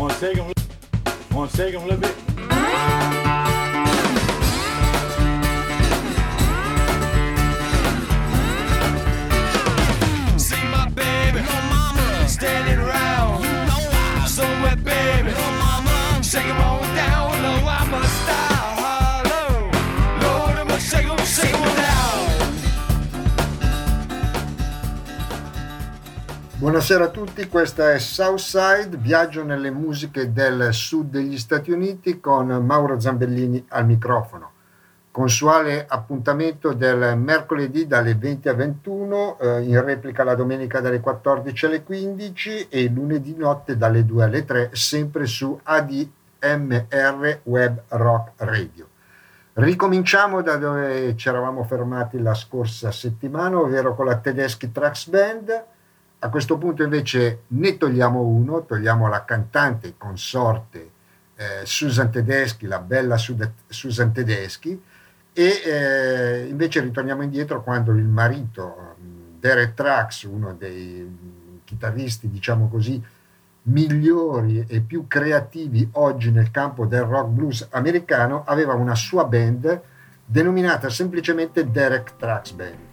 Wanna shake them? Wanna shake them a little bit? See my baby, no mama, standing around. You know I'm so wet, baby, no mama, shake 'em all. Buonasera a tutti, questa è Southside, viaggio nelle musiche del sud degli Stati Uniti con Mauro Zambellini al microfono. Consuale appuntamento del mercoledì dalle 20 a 21, eh, in replica la domenica dalle 14 alle 15 e lunedì notte dalle 2 alle 3, sempre su ADMR Web Rock Radio. Ricominciamo da dove ci eravamo fermati la scorsa settimana, ovvero con la Tedeschi Trax Band. A questo punto invece ne togliamo uno, togliamo la cantante consorte eh, Susan Tedeschi, la bella Susan Tedeschi, e eh, invece ritorniamo indietro quando il marito mh, Derek Trax, uno dei mh, chitarristi diciamo così migliori e più creativi oggi nel campo del rock blues americano, aveva una sua band denominata semplicemente Derek Trax Band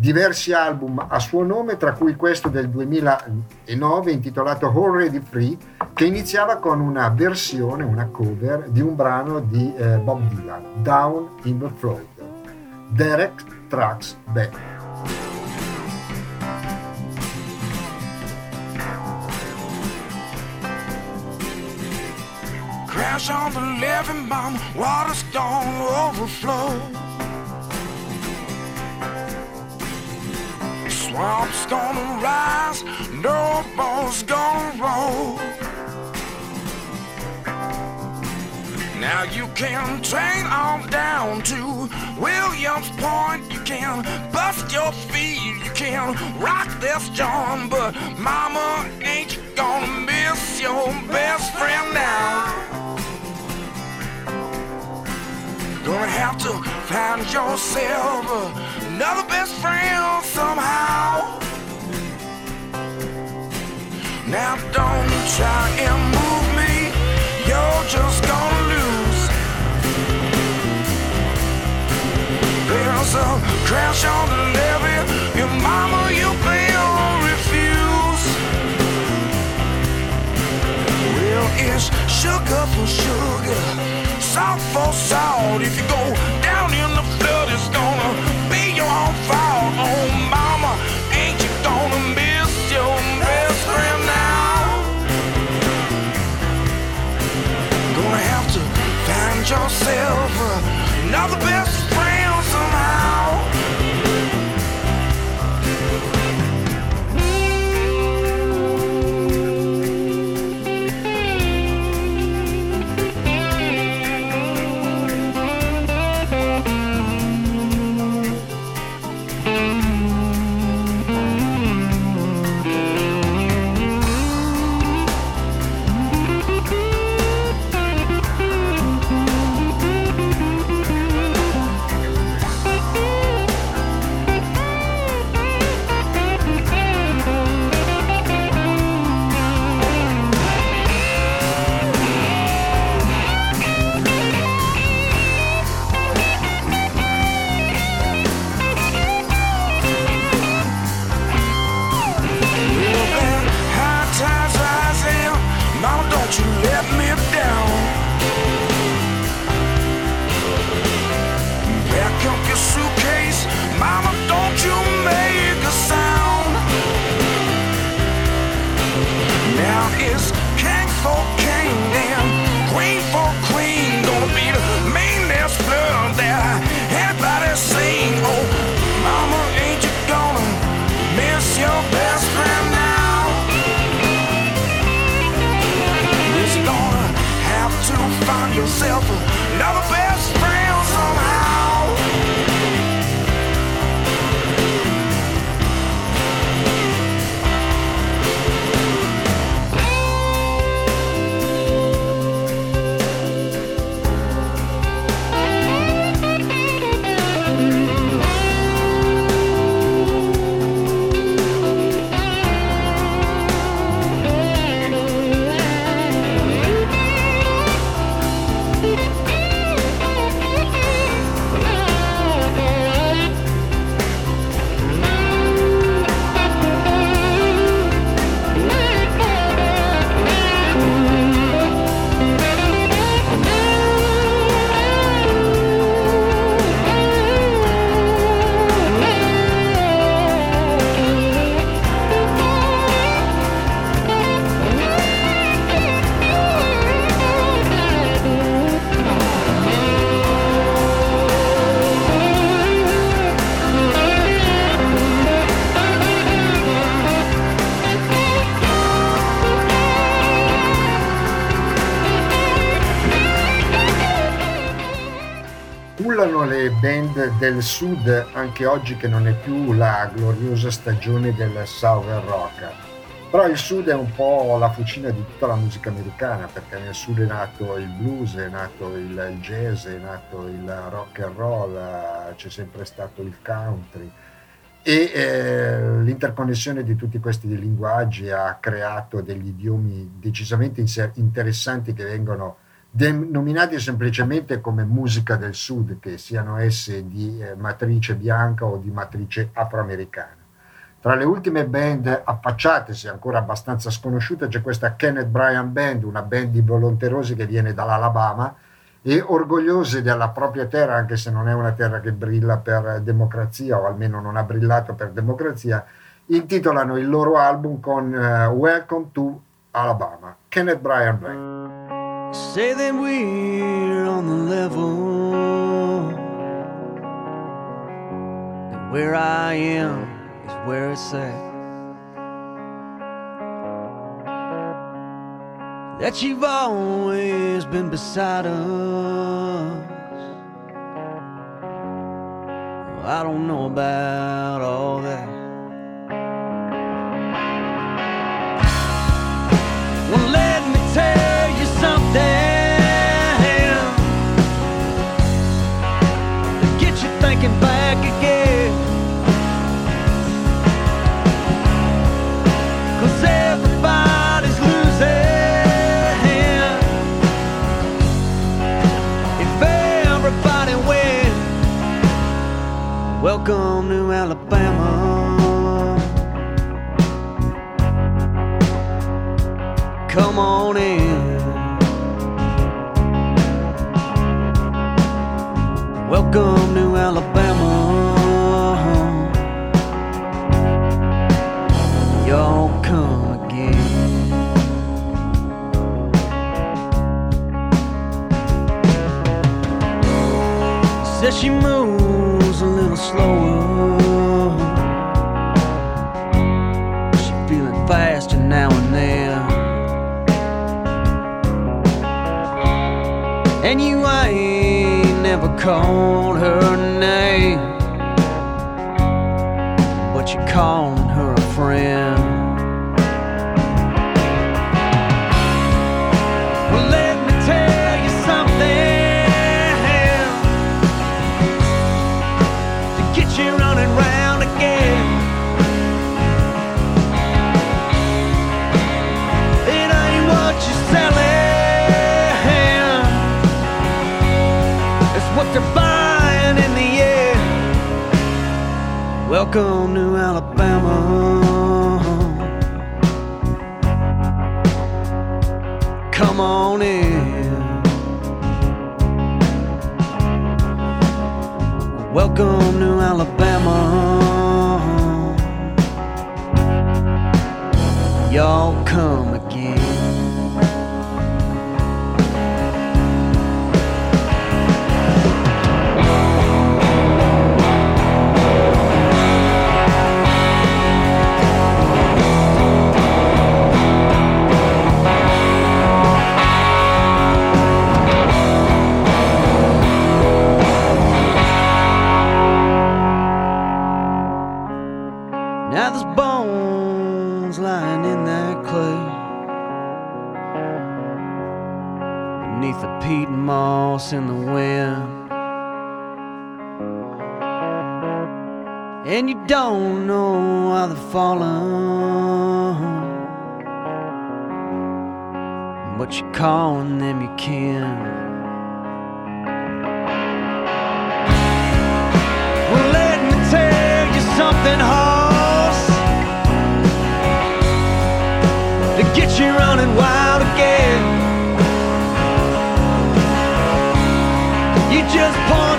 diversi album a suo nome, tra cui questo del 2009 intitolato Already Free, che iniziava con una versione, una cover di un brano di eh, Bob Dylan, Down in the Floyd, Derek Trucks Band. Crash on the living bomb, water's gonna overflow. Swamp's gonna rise, no boat's gonna roll. Now you can train on down to Williams Point. You can bust your feet, you can rock this joint, but mama ain't gonna miss your best friend now. Gonna have to find yourself another best friend somehow. Now don't try and move me, you're just gonna lose. There's a crash on the levee, your mama you will refuse. Well, it's sugar for sugar, salt for salt. If you go down in the flood, it's gonna fault. Oh, mama, ain't you gonna miss your best friend now? Gonna have to find yourself another best del sud anche oggi che non è più la gloriosa stagione del Southern Rock. Però il sud è un po' la fucina di tutta la musica americana perché nel sud è nato il blues, è nato il, jazz, è nato il rock and roll, c'è sempre stato il country e eh, l'interconnessione di tutti questi linguaggi ha creato degli idiomi decisamente interessanti che vengono denominati semplicemente come musica del sud, che siano esse di eh, matrice bianca o di matrice afroamericana. Tra le ultime band affacciatesi, ancora abbastanza sconosciute, c'è questa Kenneth Bryan Band, una band di volonterosi che viene dall'Alabama e orgogliosi della propria terra, anche se non è una terra che brilla per democrazia, o almeno non ha brillato per democrazia, intitolano il loro album con uh, Welcome to Alabama, Kenneth Bryan Band. Say that we're on the level. That where I am is where it's at. That you've always been beside us. Well, I don't know about all that. Welcome to Alabama. Come on in. Welcome called her name, but you're calling Welcome to Alabama. Come on in. Welcome to Alabama. Y'all come But you're calling them your kin Well, let me tell you something, horse, to get you running wild again. You just point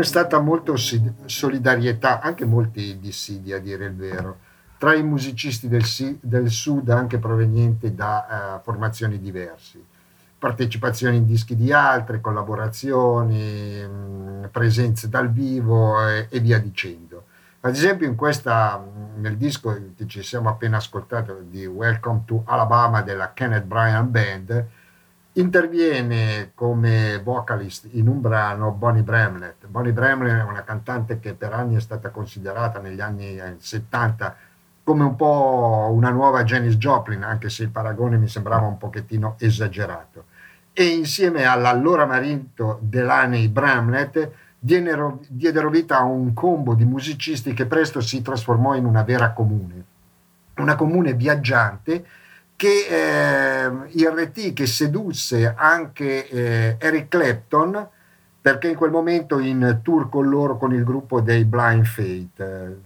sempre stata molto solidarietà, anche molti dissidi a dire il vero, tra i musicisti del, del sud anche provenienti da uh, formazioni diverse. Partecipazioni in dischi di altre, collaborazioni, mh, presenze dal vivo e, e via dicendo. Ad esempio in questa, nel disco che ci siamo appena ascoltati di Welcome to Alabama della Kenneth Bryan Band, interviene come vocalist in un brano Bonnie Bramlett. Bonnie Bramlett è una cantante che per anni è stata considerata negli anni 70 come un po' una nuova Janis Joplin, anche se il paragone mi sembrava un pochettino esagerato. E insieme all'allora marito Delaney Bramlett diedero, diedero vita a un combo di musicisti che presto si trasformò in una vera comune, una comune viaggiante che eh, il RT che sedusse anche eh, Eric Clapton perché in quel momento in tour con loro con il gruppo dei Blind Fate.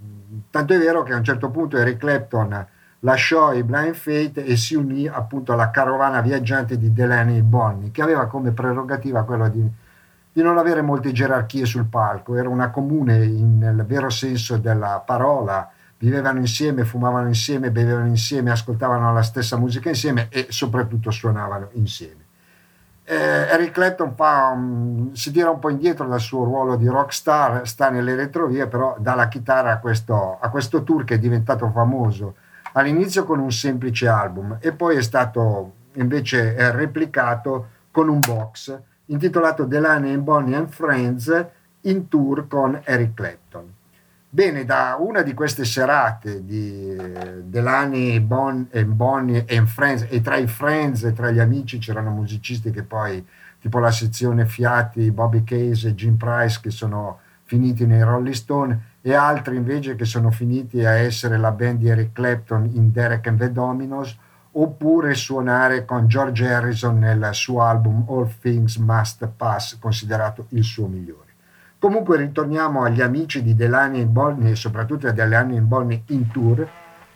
Tanto è vero che a un certo punto Eric Clapton lasciò i Blind Fate e si unì appunto alla carovana viaggiante di Delaney Bonnie, che aveva come prerogativa quello di di non avere molte gerarchie sul palco, era una comune in, nel vero senso della parola, vivevano insieme, fumavano insieme, bevevano insieme, ascoltavano la stessa musica insieme e soprattutto suonavano insieme. Eh, Eric Clapton fa, um, si tira un po' indietro dal suo ruolo di rockstar, sta nelle retrovie, però dà la chitarra a questo, a questo tour che è diventato famoso all'inizio con un semplice album e poi è stato invece replicato con un box intitolato Delaney and Bonnie and Friends in tour con Eric Clapton. Bene, da una di queste serate di eh, Delaney bon, and Bonnie and Friends e tra i friends e tra gli amici c'erano musicisti che poi, tipo la sezione Fiati, Bobby Case e Jim Price che sono finiti nei Rolling Stone e altri invece che sono finiti a essere la band di Eric Clapton in Derek and the Dominos oppure suonare con George Harrison nel suo album All Things Must Pass, considerato il suo migliore. Comunque ritorniamo agli amici di Delani in Bonnie e soprattutto a Delani in Bonnie in tour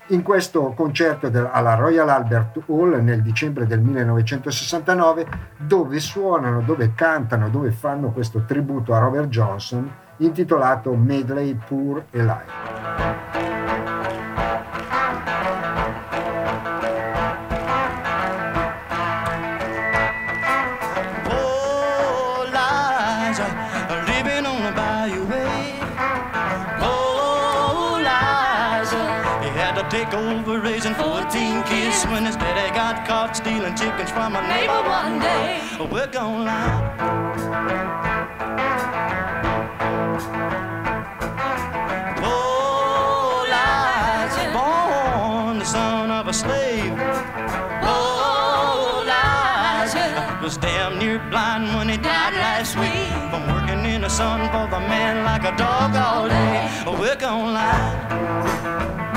in questo concerto alla Royal Albert Hall nel dicembre del 1969 dove suonano, dove cantano, dove fanno questo tributo a Robert Johnson intitolato Medley Poor e Live. 14 kids when his daddy got caught stealing chickens from a neighbor one day. We're gonna lie. Oh, Elijah, born the son of a slave. Oh, Elijah was damn near blind when he died last week from working in the sun for the man like a dog all day. We're gonna lie.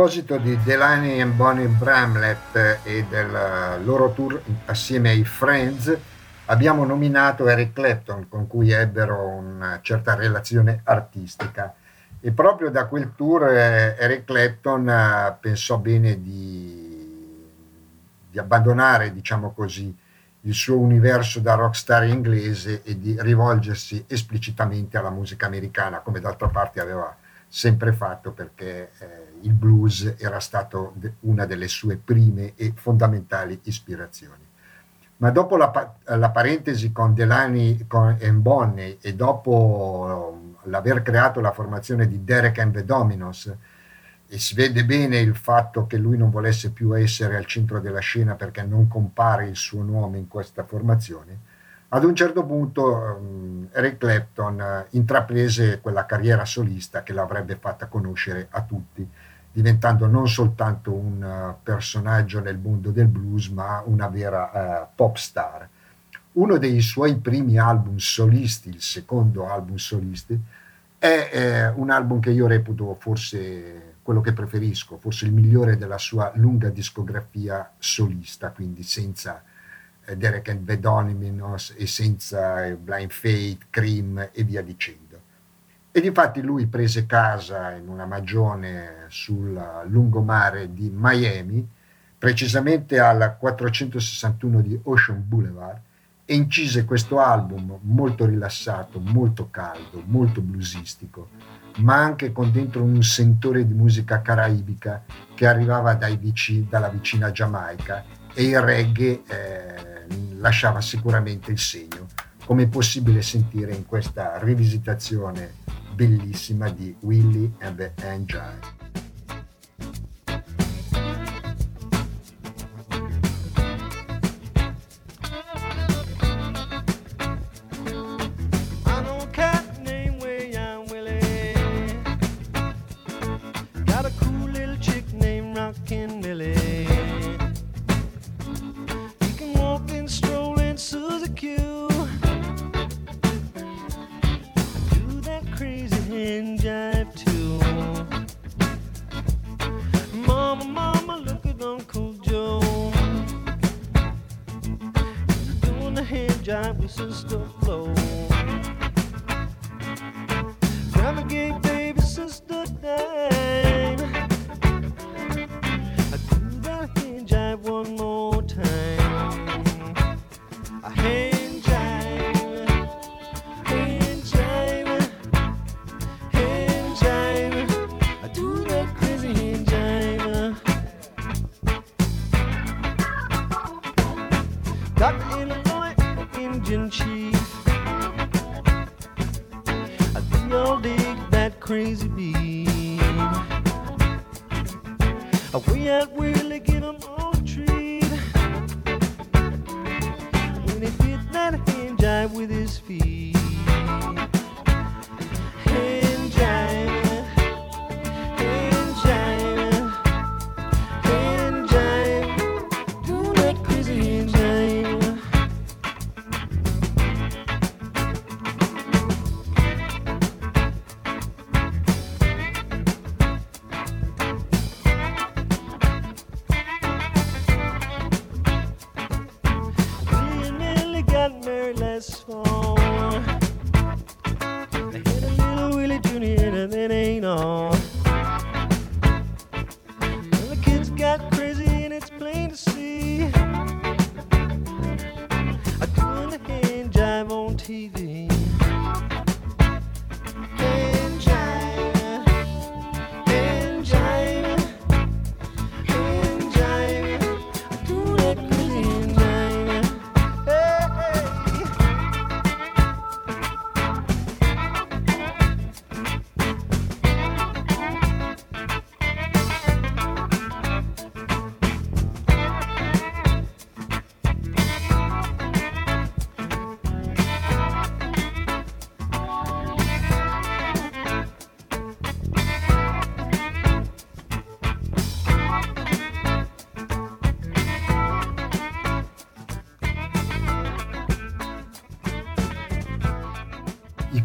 Proposito di Delaney e Bonnie Bramlett e del loro tour assieme ai Friends, abbiamo nominato Eric Clapton con cui ebbero una certa relazione artistica. E proprio da quel tour eh, Eric Clapton eh, pensò bene di, di abbandonare, diciamo così, il suo universo da rockstar inglese e di rivolgersi esplicitamente alla musica americana, come d'altra parte aveva sempre fatto perché eh, il blues era stato una delle sue prime e fondamentali ispirazioni. Ma dopo la, la parentesi con Delany con, e Bonney e dopo l'aver creato la formazione di Derek and the Dominos, e si vede bene il fatto che lui non volesse più essere al centro della scena perché non compare il suo nome in questa formazione, ad un certo punto um, Eric Clapton uh, intraprese quella carriera solista che l'avrebbe fatta conoscere a tutti, diventando non soltanto un uh, personaggio nel mondo del blues, ma una vera uh, pop star. Uno dei suoi primi album solisti, il secondo album solisti, è eh, un album che io reputo forse quello che preferisco, forse il migliore della sua lunga discografia solista, quindi senza eh, Derek and the Dominos e senza eh, Blind Fate, Cream e via dicendo. Ed infatti lui prese casa in una magione sul lungomare di Miami, precisamente al 461 di Ocean Boulevard, e incise questo album molto rilassato, molto caldo, molto bluesistico, ma anche con dentro un sentore di musica caraibica che arrivava vici, dalla vicina Giamaica e il reggae eh, lasciava sicuramente il segno, come è possibile sentire in questa rivisitazione bellissima di Willie and the Angel. and sister.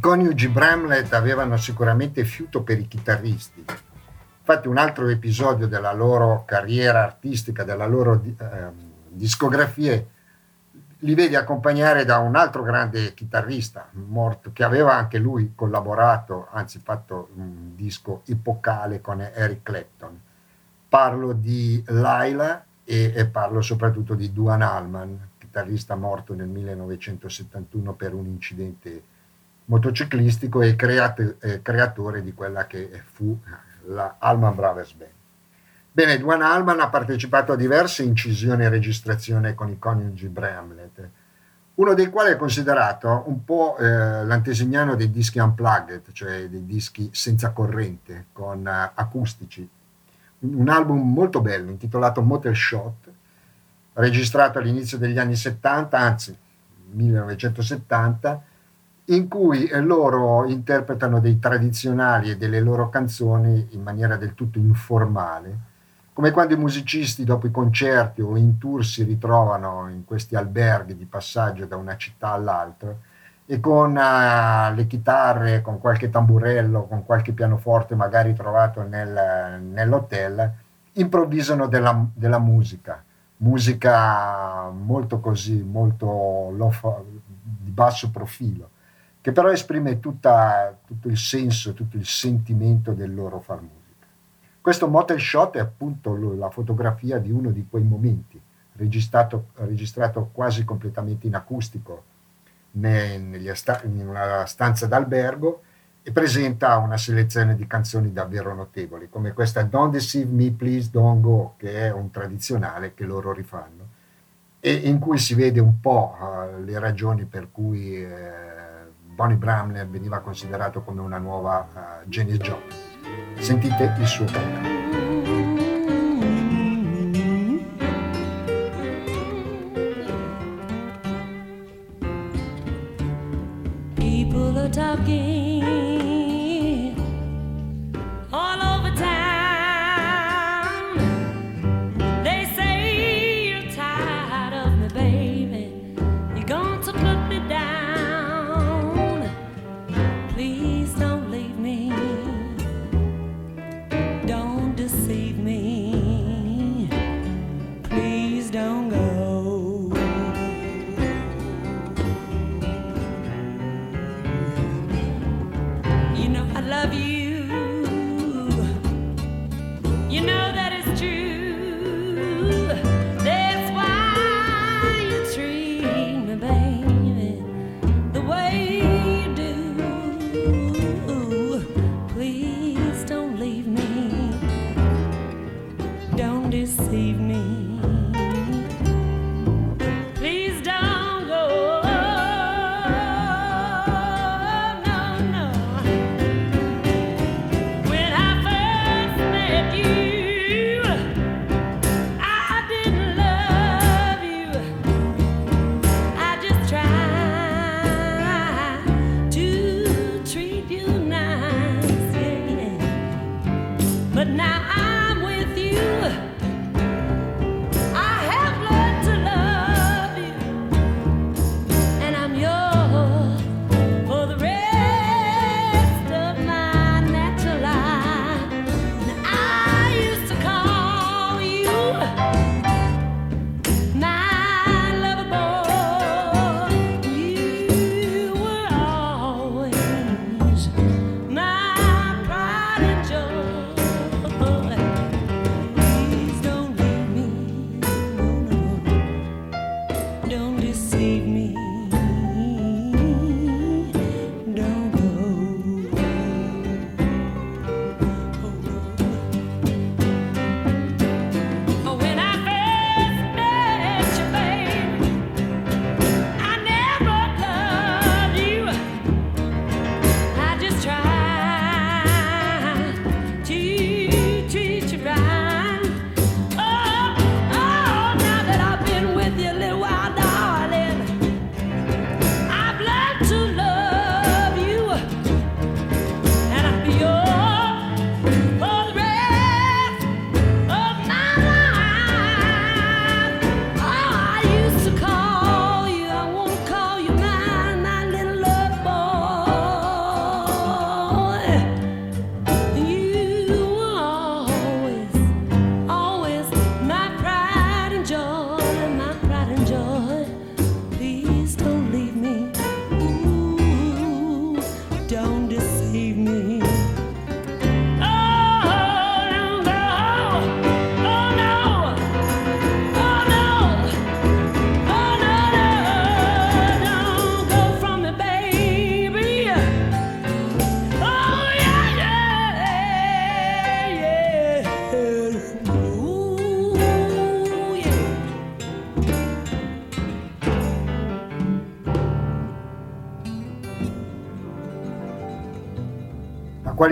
Coniugi Bramlett avevano sicuramente fiuto per i chitarristi. Infatti un altro episodio della loro carriera artistica, della loro ehm, discografia, li vedi accompagnare da un altro grande chitarrista, morto, che aveva anche lui collaborato, anzi fatto un disco epocale con Eric Clapton. Parlo di Laila e, e parlo soprattutto di Duan Allman, chitarrista morto nel 1971 per un incidente motociclistico e creat- eh, creatore di quella che fu la Allman Brothers Band. Bene, Duan Allman ha partecipato a diverse incisioni e registrazioni con i coniugi Bramlett, uno dei quali è considerato un po' eh, l'antesignano dei dischi unplugged, cioè dei dischi senza corrente, con eh, acustici. Un album molto bello, intitolato Motel Shot, registrato all'inizio degli anni 70, anzi 1970, in cui eh, loro interpretano dei tradizionali e delle loro canzoni in maniera del tutto informale, come quando i musicisti dopo i concerti o in tour si ritrovano in questi alberghi di passaggio da una città all'altra e con eh, le chitarre, con qualche tamburello, con qualche pianoforte magari trovato nel- nell'hotel, improvvisano della, della musica, musica molto così, molto low- di basso profilo che però esprime tutta- tutto il senso, tutto il sentimento del loro far musica. Questo Motel Shot è appunto la fotografia di uno di quei momenti, registrato, registrato quasi completamente in acustico sta- in una stanza d'albergo e presenta una selezione di canzoni davvero notevoli, come questa Don't Deceive Me, Please Don't Go, che è un tradizionale che loro rifanno e in cui si vede un po' eh, le ragioni per cui eh, Bonnie Bramlett veniva considerato come una nuova eh, Janis Joplin. Sentite il suo canto. People are talking love you.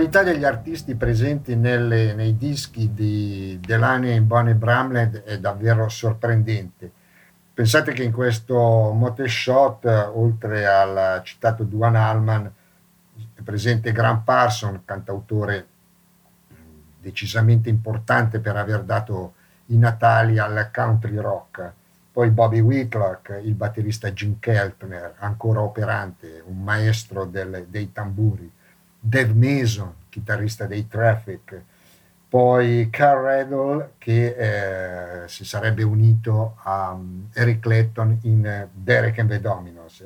Qualità degli artisti presenti nelle- nei dischi di Delaney e Bonnie Bramlett è davvero sorprendente. Pensate che in questo Mote Shot, oltre al citato Duane Allman, è presente Grant Parson, cantautore decisamente importante per aver dato i natali al country rock. Poi Bobby Whitlock, il batterista Jim Keltner, ancora operante, un maestro del- dei tamburi. Dave Mason, chitarrista dei Traffic. Poi Carl Riddle che eh, si sarebbe unito a um, Eric Clapton in eh, Derek and the Dominos.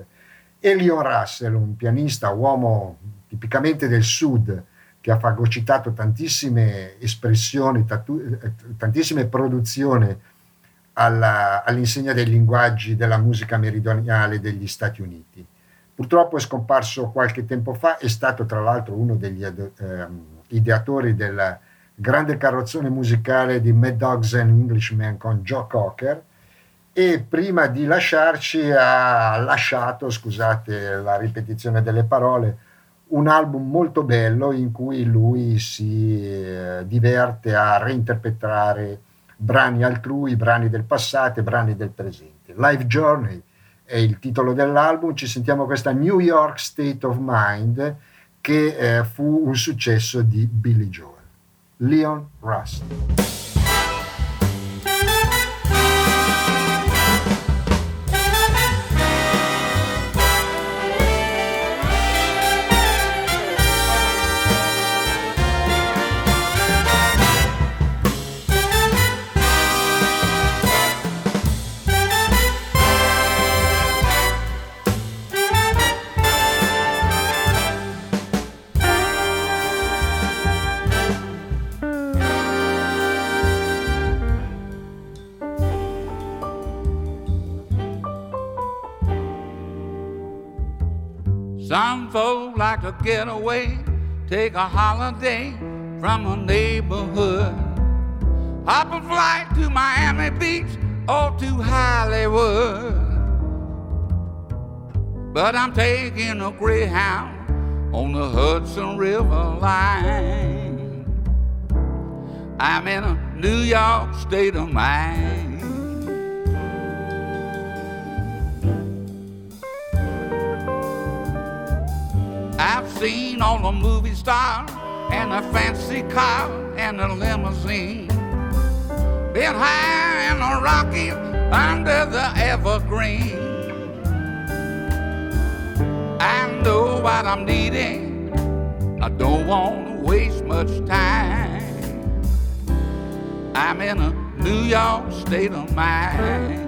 E Leon Russell, un pianista, uomo tipicamente del sud, che ha fagocitato tantissime espressioni, tatu- eh, tantissime produzioni alla- all'insegna dei linguaggi della musica meridionale degli Stati Uniti. Purtroppo è scomparso qualche tempo fa, è stato tra l'altro uno degli ehm, ideatori del grande carrozzone musicale di Mad Dogs and Englishmen con Joe Cocker e prima di lasciarci ha lasciato, scusate la ripetizione delle parole, un album molto bello in cui lui si eh, diverte a reinterpretare brani altrui, brani del passato e brani del presente. Life Journey è il titolo dell'album, ci sentiamo questa New York State of Mind che eh, fu un successo di Billy Joel. Leon Rust. Like to get away, take a holiday from a neighborhood. Hop a flight to Miami Beach or to Hollywood. But I'm taking a Greyhound on the Hudson River line. I'm in a New York state of mind. Seen all the movie stars and the fancy car and the limousine. Been high in the Rockies under the evergreen. I know what I'm needing. I don't want to waste much time. I'm in a New York state of mind.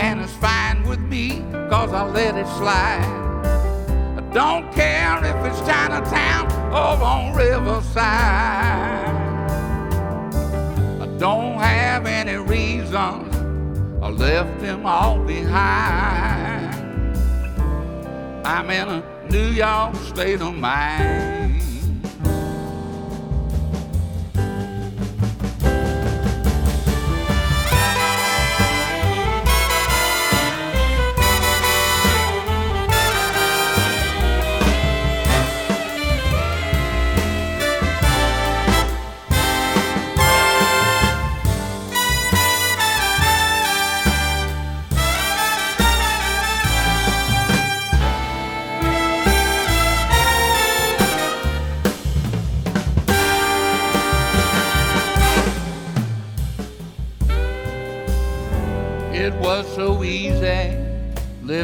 and it's fine with me cause I let it slide. I don't care if it's Chinatown or on Riverside. I don't have any reasons. I left them all behind. I'm in a New York state of mind.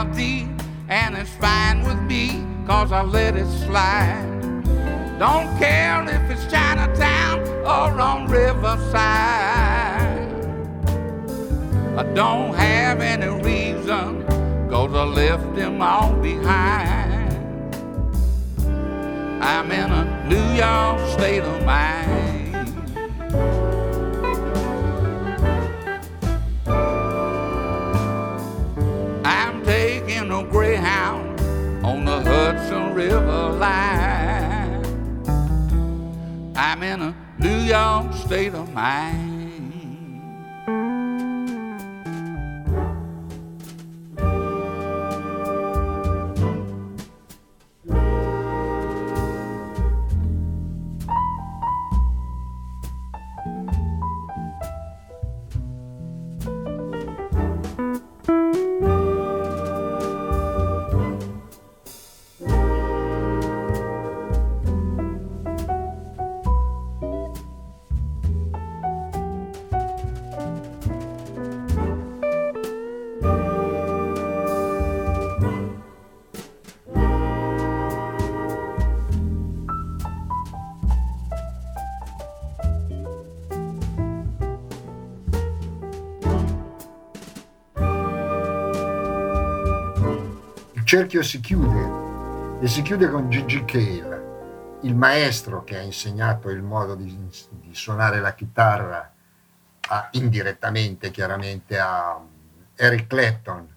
Reality, and it's fine with me, cause I let it slide. Don't care if it's Chinatown or on Riverside. I don't have any reason, cause I left them all behind. I'm in a New York state of mind. Greyhound on the Hudson River line. I'm in a New York state of mind. Cerchio si chiude e si chiude con Gigi Cale, il maestro che ha insegnato il modo di, di suonare la chitarra a- indirettamente chiaramente a Eric Clapton,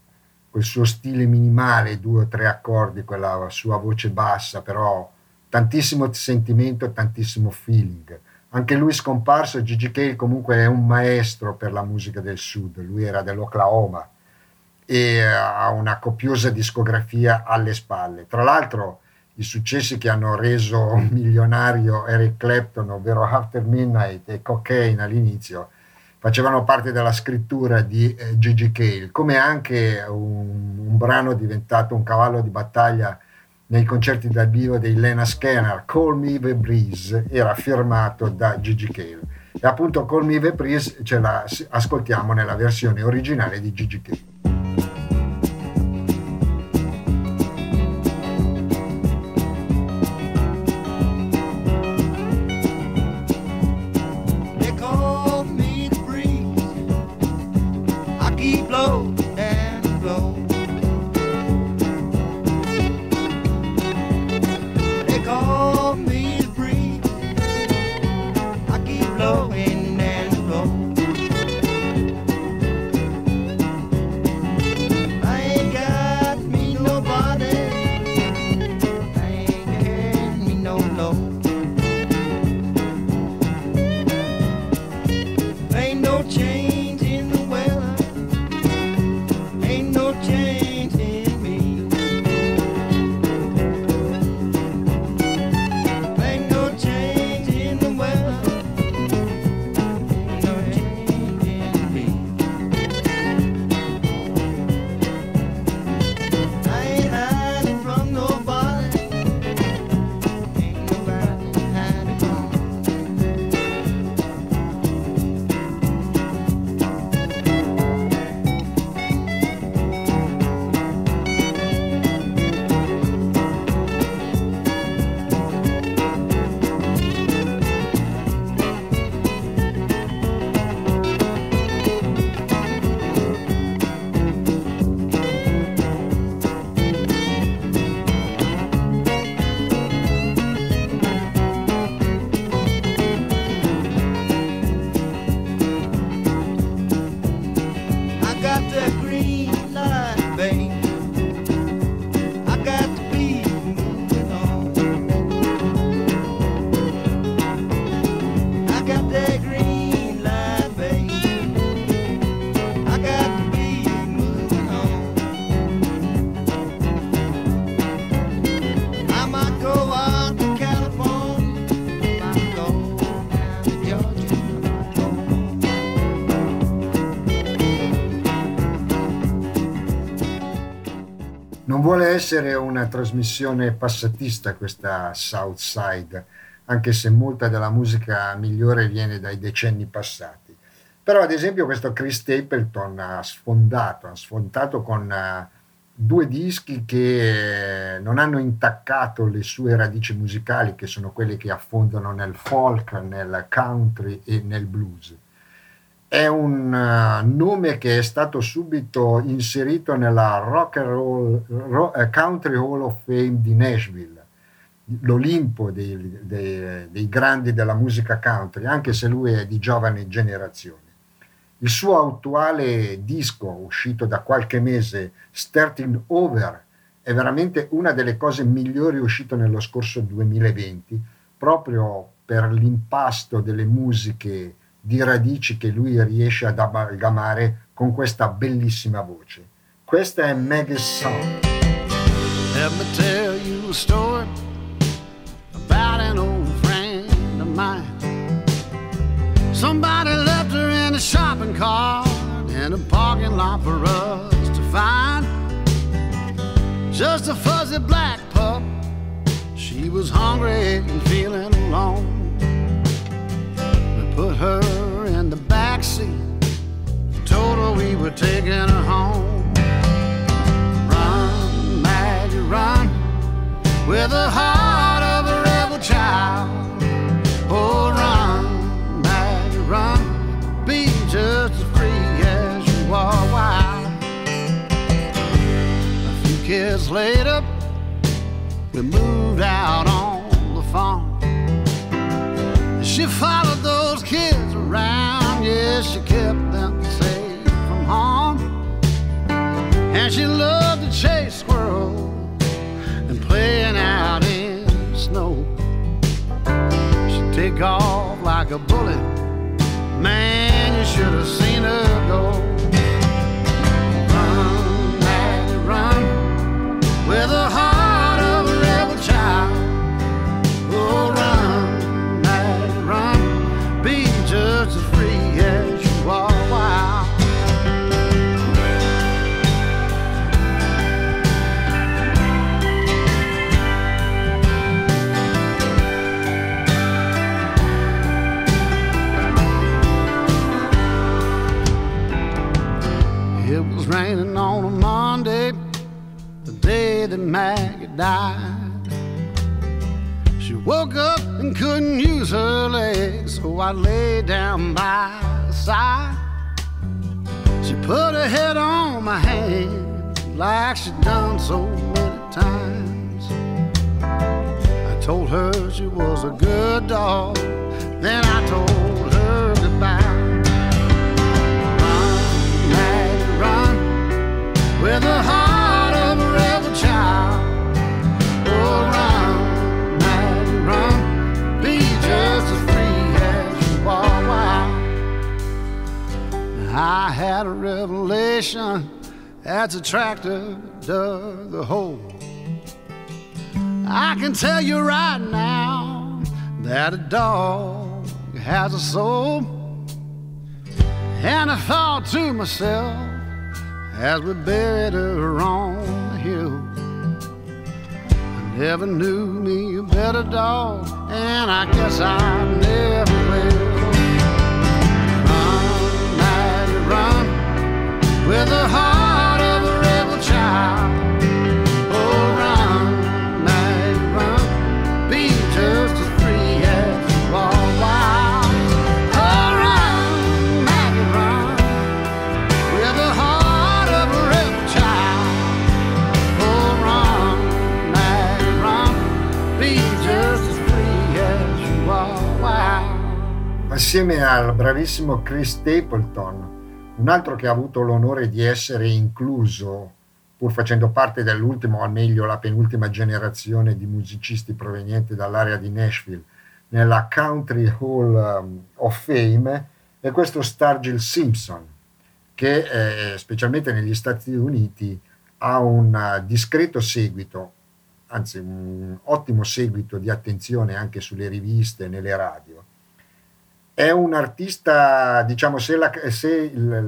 quel suo stile minimale, due o tre accordi, quella sua voce bassa, però tantissimo sentimento tantissimo feeling. Anche lui scomparso, Gigi Cale comunque è un maestro per la musica del sud, lui era dell'Oklahoma e ha una copiosa discografia alle spalle. Tra l'altro i successi che hanno reso milionario Eric Clapton, ovvero After Midnight e Cocaine all'inizio, facevano parte della scrittura di eh, Gigi Cale, come anche un, un brano diventato un cavallo di battaglia nei concerti dal vivo dei Lena Scanner, Call Me the Breeze, era firmato da Gigi Cale. E appunto Call Me the Breeze ce la ascoltiamo nella versione originale di Gigi Cale. Vuole essere una trasmissione passatista questa Southside, anche se molta della musica migliore viene dai decenni passati. Però ad esempio questo Chris Stapleton ha sfondato, ha sfondato con uh, due dischi che non hanno intaccato le sue radici musicali, che sono quelle che affondano nel folk, nel country e nel blues è un uh, nome che è stato subito inserito nella Rock and Roll Ro- uh, Country Hall of Fame di Nashville, l'Olimpo dei, dei, dei, grandi della musica country, anche se lui è di giovane generazione. Il suo attuale disco, uscito da qualche mese, Starting Over, è veramente una delle cose migliori uscite nello scorso 2020, proprio per l'impasto delle musiche di radici che lui riesce ad amalgamare con questa bellissima voce. Questa è Maggie's Song. Let me tell you a story about an old friend of mine. Somebody left her in a shopping cart in a parking lot for us to find. Just a fuzzy black pup. She was hungry and feeling alone. put her We were taking her home. Run, Maggie, run, with the heart of a rebel child. Oh, run, Maggie, run, be just as free as you are wild. A few kids later, we moved out on the farm. She followed those kids around, yes, she kept them safe And she loved to chase squirrels and playing out in the snow. She'd take off like a bullet, man, you should have seen her go. Died. She woke up and couldn't use her legs, so I lay down by her side. She put her head on my hand like she'd done so many times. I told her she was a good dog, then I told her goodbye. Run, Maggie, run, with the heart of a rebel child. I had a revelation as a tractor dug a hole. I can tell you right now that a dog has a soul. And I thought to myself as we buried her on the hill. I never knew me a better dog, and I guess I never Assieme al bravissimo Chris Stapleton, un altro che ha avuto l'onore di essere incluso, pur facendo parte dell'ultimo, o al meglio la penultima generazione di musicisti provenienti dall'area di Nashville, nella Country Hall um, of Fame, è questo Stargill Simpson, che eh, specialmente negli Stati Uniti ha un uh, discreto seguito, anzi un ottimo seguito di attenzione anche sulle riviste e nelle radio. È un artista, diciamo, se, la, se la,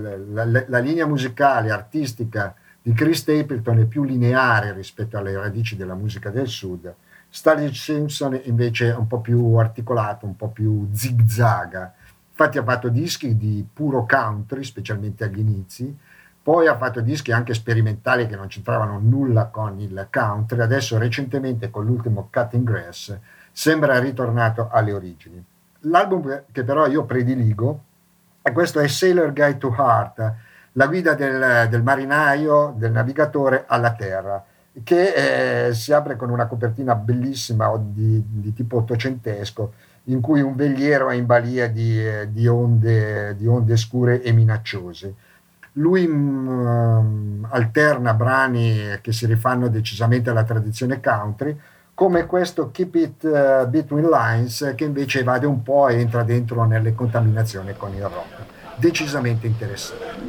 la, la linea musicale, artistica di Chris Stapleton è più lineare rispetto alle radici della musica del sud. Stanley Simpson invece è un po' più articolato, un po' più zigzaga. Infatti ha fatto dischi di puro country, specialmente agli inizi, poi ha fatto dischi anche sperimentali che non c'entravano nulla con il country, adesso recentemente con l'ultimo Cutting Grass sembra ritornato alle origini. L'album che però io prediligo, e questo è Sailor Guide to Heart, la guida del, del marinaio, del navigatore alla terra, che eh, si apre con una copertina bellissima di, di tipo ottocentesco, in cui un veliero è in balia di, eh, di, onde, di onde scure e minacciose. Lui mh, mm, alterna brani che si rifanno decisamente alla tradizione country, come questo Keep It uh, Between Lines, che invece evade un po' e entra dentro nelle contaminazioni con il rock. Decisamente interessante.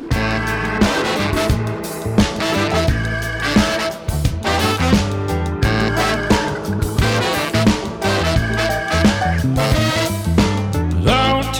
Long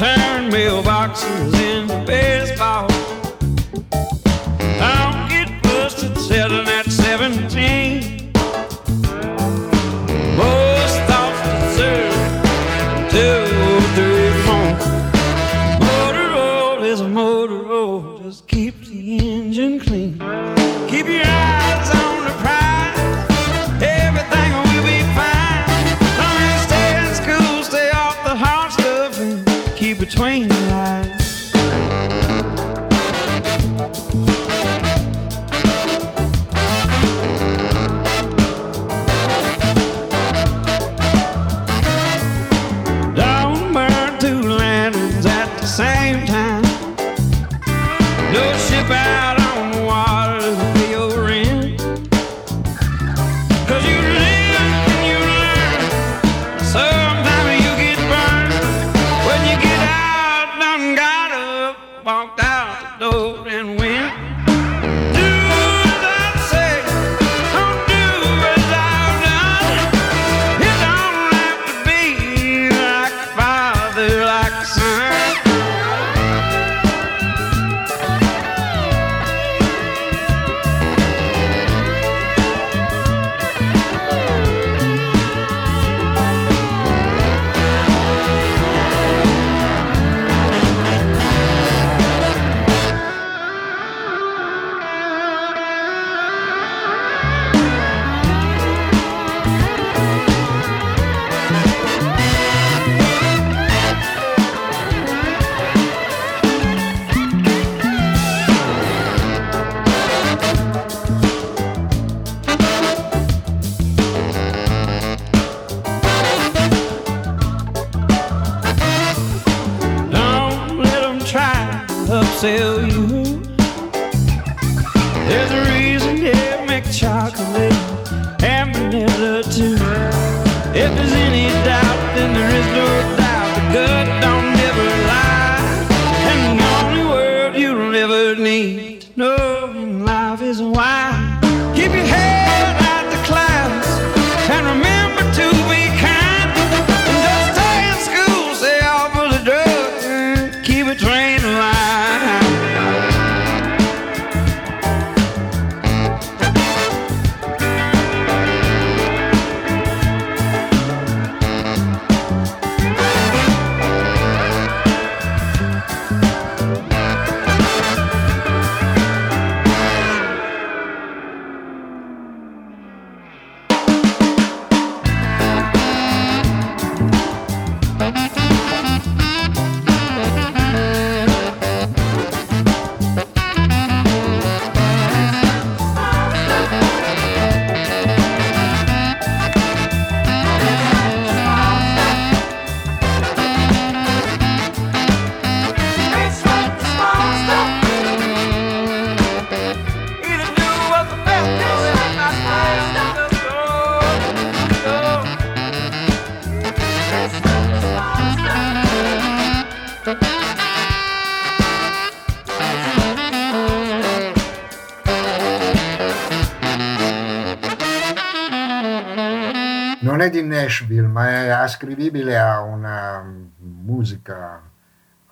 di Nashville, ma è ascrivibile a una musica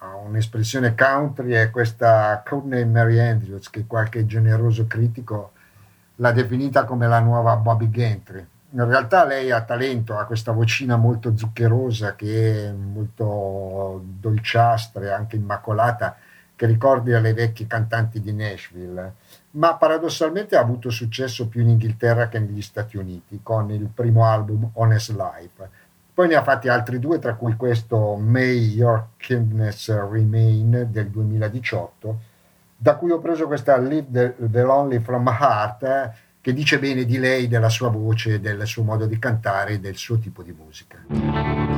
uh, un'espressione country è questa Courtney Mary Andrews che qualche generoso critico l'ha definita come la nuova Bobby Gentry. In realtà lei ha talento, ha questa vocina molto zuccherosa che è molto dolciastra e anche immacolata che ricordi alle vecchie cantanti di Nashville, ma paradossalmente ha avuto successo più in Inghilterra che negli Stati Uniti con il primo album Honest Life. Poi ne ha fatti altri due, tra cui questo May Your Kindness Remain del 2018, da cui ho preso questa Live the, the Lonely from Heart, eh, che dice bene di lei, della sua voce, del suo modo di cantare e del suo tipo di musica.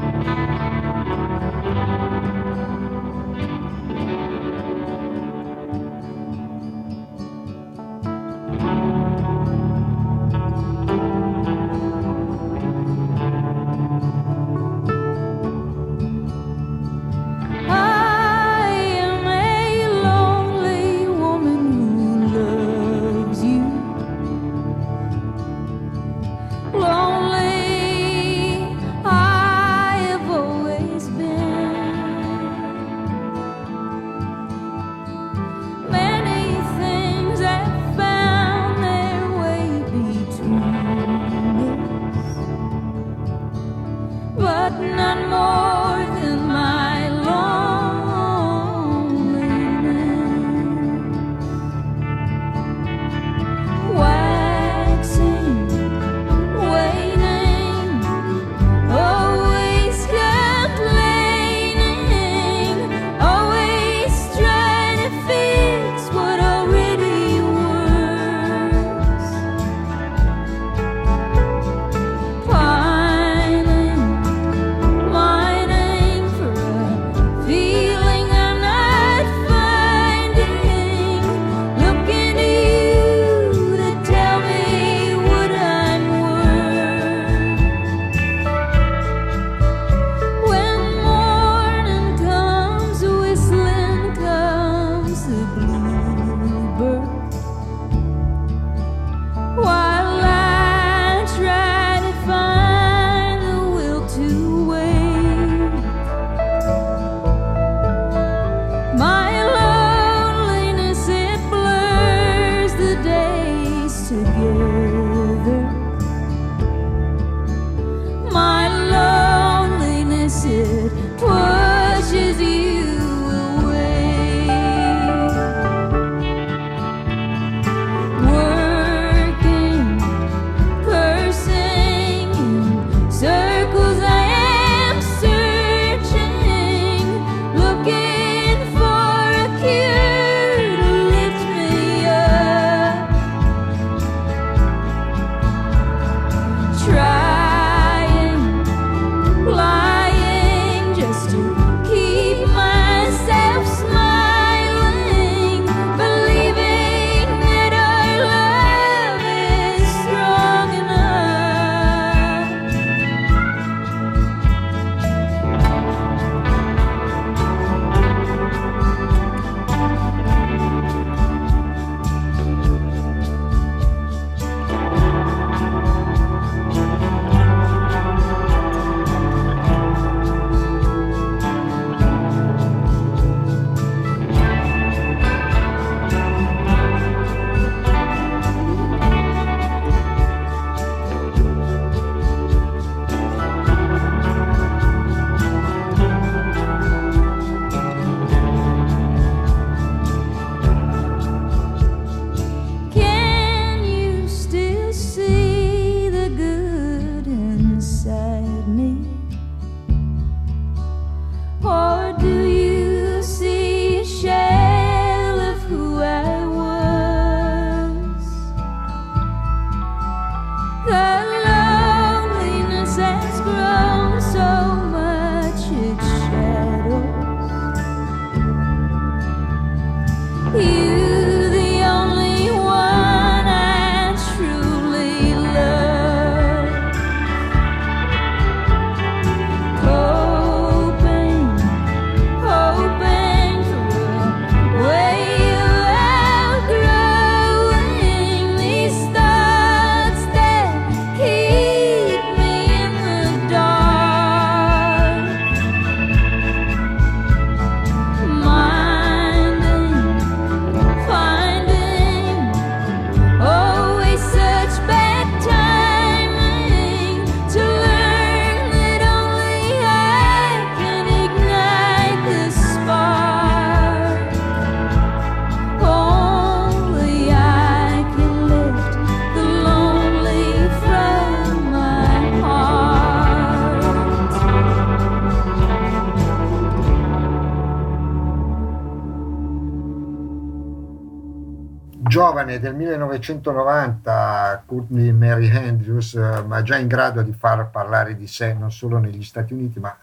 Giovane del 1990, Courtney Mary Andrews, eh, ma già in grado di far parlare di sé non solo negli Stati Uniti, ma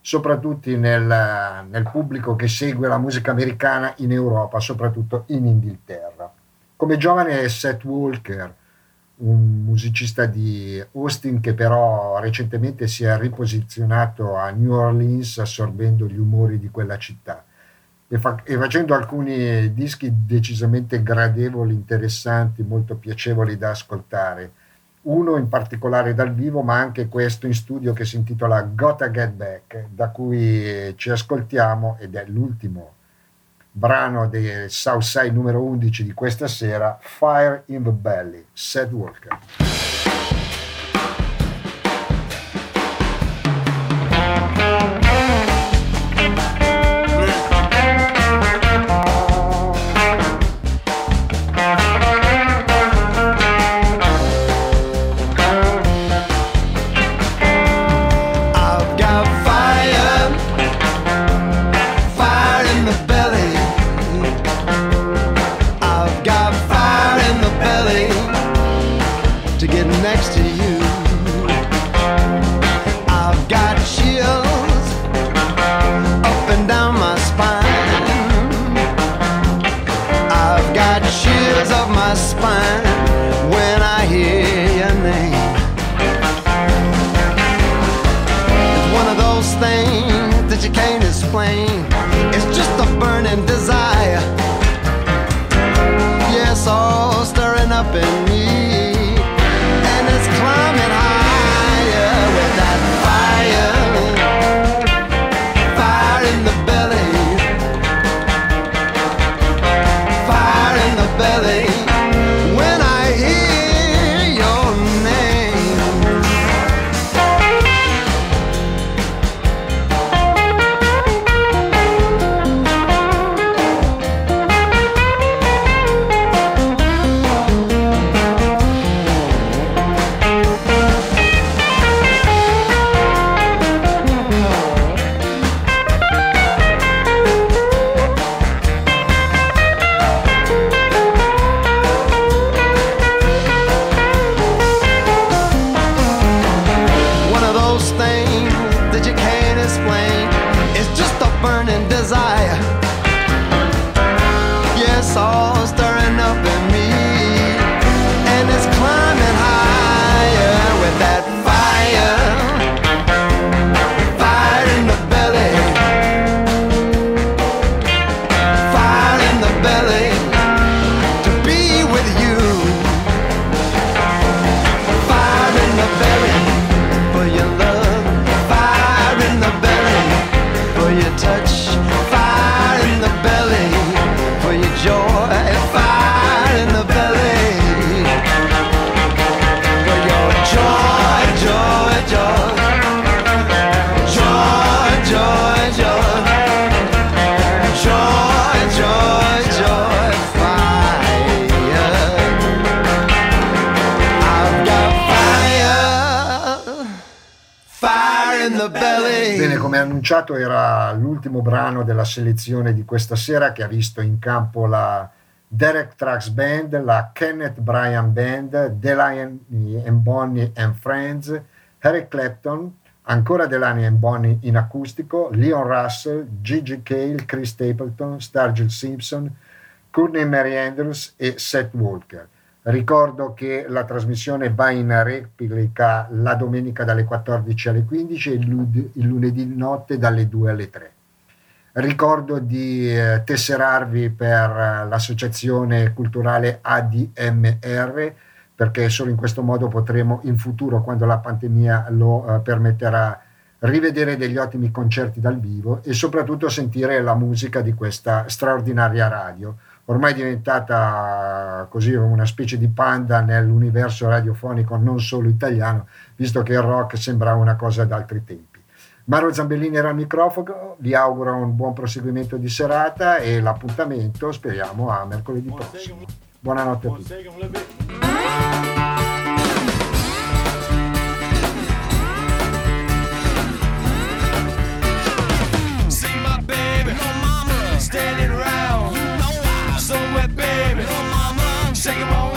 soprattutto nel, nel pubblico che segue la musica americana in Europa, soprattutto in Inghilterra. Come giovane è Seth Walker, un musicista di Austin che però recentemente si è riposizionato a New Orleans assorbendo gli umori di quella città e, fa- e facendo alcuni dischi decisamente gradevoli, interessanti, molto piacevoli da ascoltare. Uno in particolare dal vivo, ma anche questo in studio che si intitola Gotta Get Back, da cui ci ascoltiamo ed è l'ultimo brano del Southside numero 11 di questa sera, Fire in the Belly, Seth Walker. Bene, come annunciato era l'ultimo brano della selezione di questa sera che ha visto in campo la Derek Trucks Band, la Kenneth Bryan Band, Delaney and Bonnie and Friends, Eric Clapton, ancora Delaney and Bonnie in acustico, Leon Russell, Gigi Cale, Chris Stapleton, Sturgill Simpson, Courtney Mary Andrews e Seth Walker. Ricordo che la trasmissione va in replica la domenica dalle 14 alle 15 e il lunedì notte dalle 2 alle 3. Ricordo di eh, tesserarvi per eh, l'associazione culturale ADMR perché solo in questo modo potremo in futuro, quando la pandemia lo eh, permetterà, rivedere degli ottimi concerti dal vivo e soprattutto sentire la musica di questa straordinaria radio ormai diventata così una specie di panda nell'universo radiofonico non solo italiano, visto che il rock sembra una cosa d'altri tempi. Mauro Zambellini era al microfono, vi auguro un buon proseguimento di serata e l'appuntamento speriamo a mercoledì prossimo. Buonanotte a tutti. Mama, standing Say you won't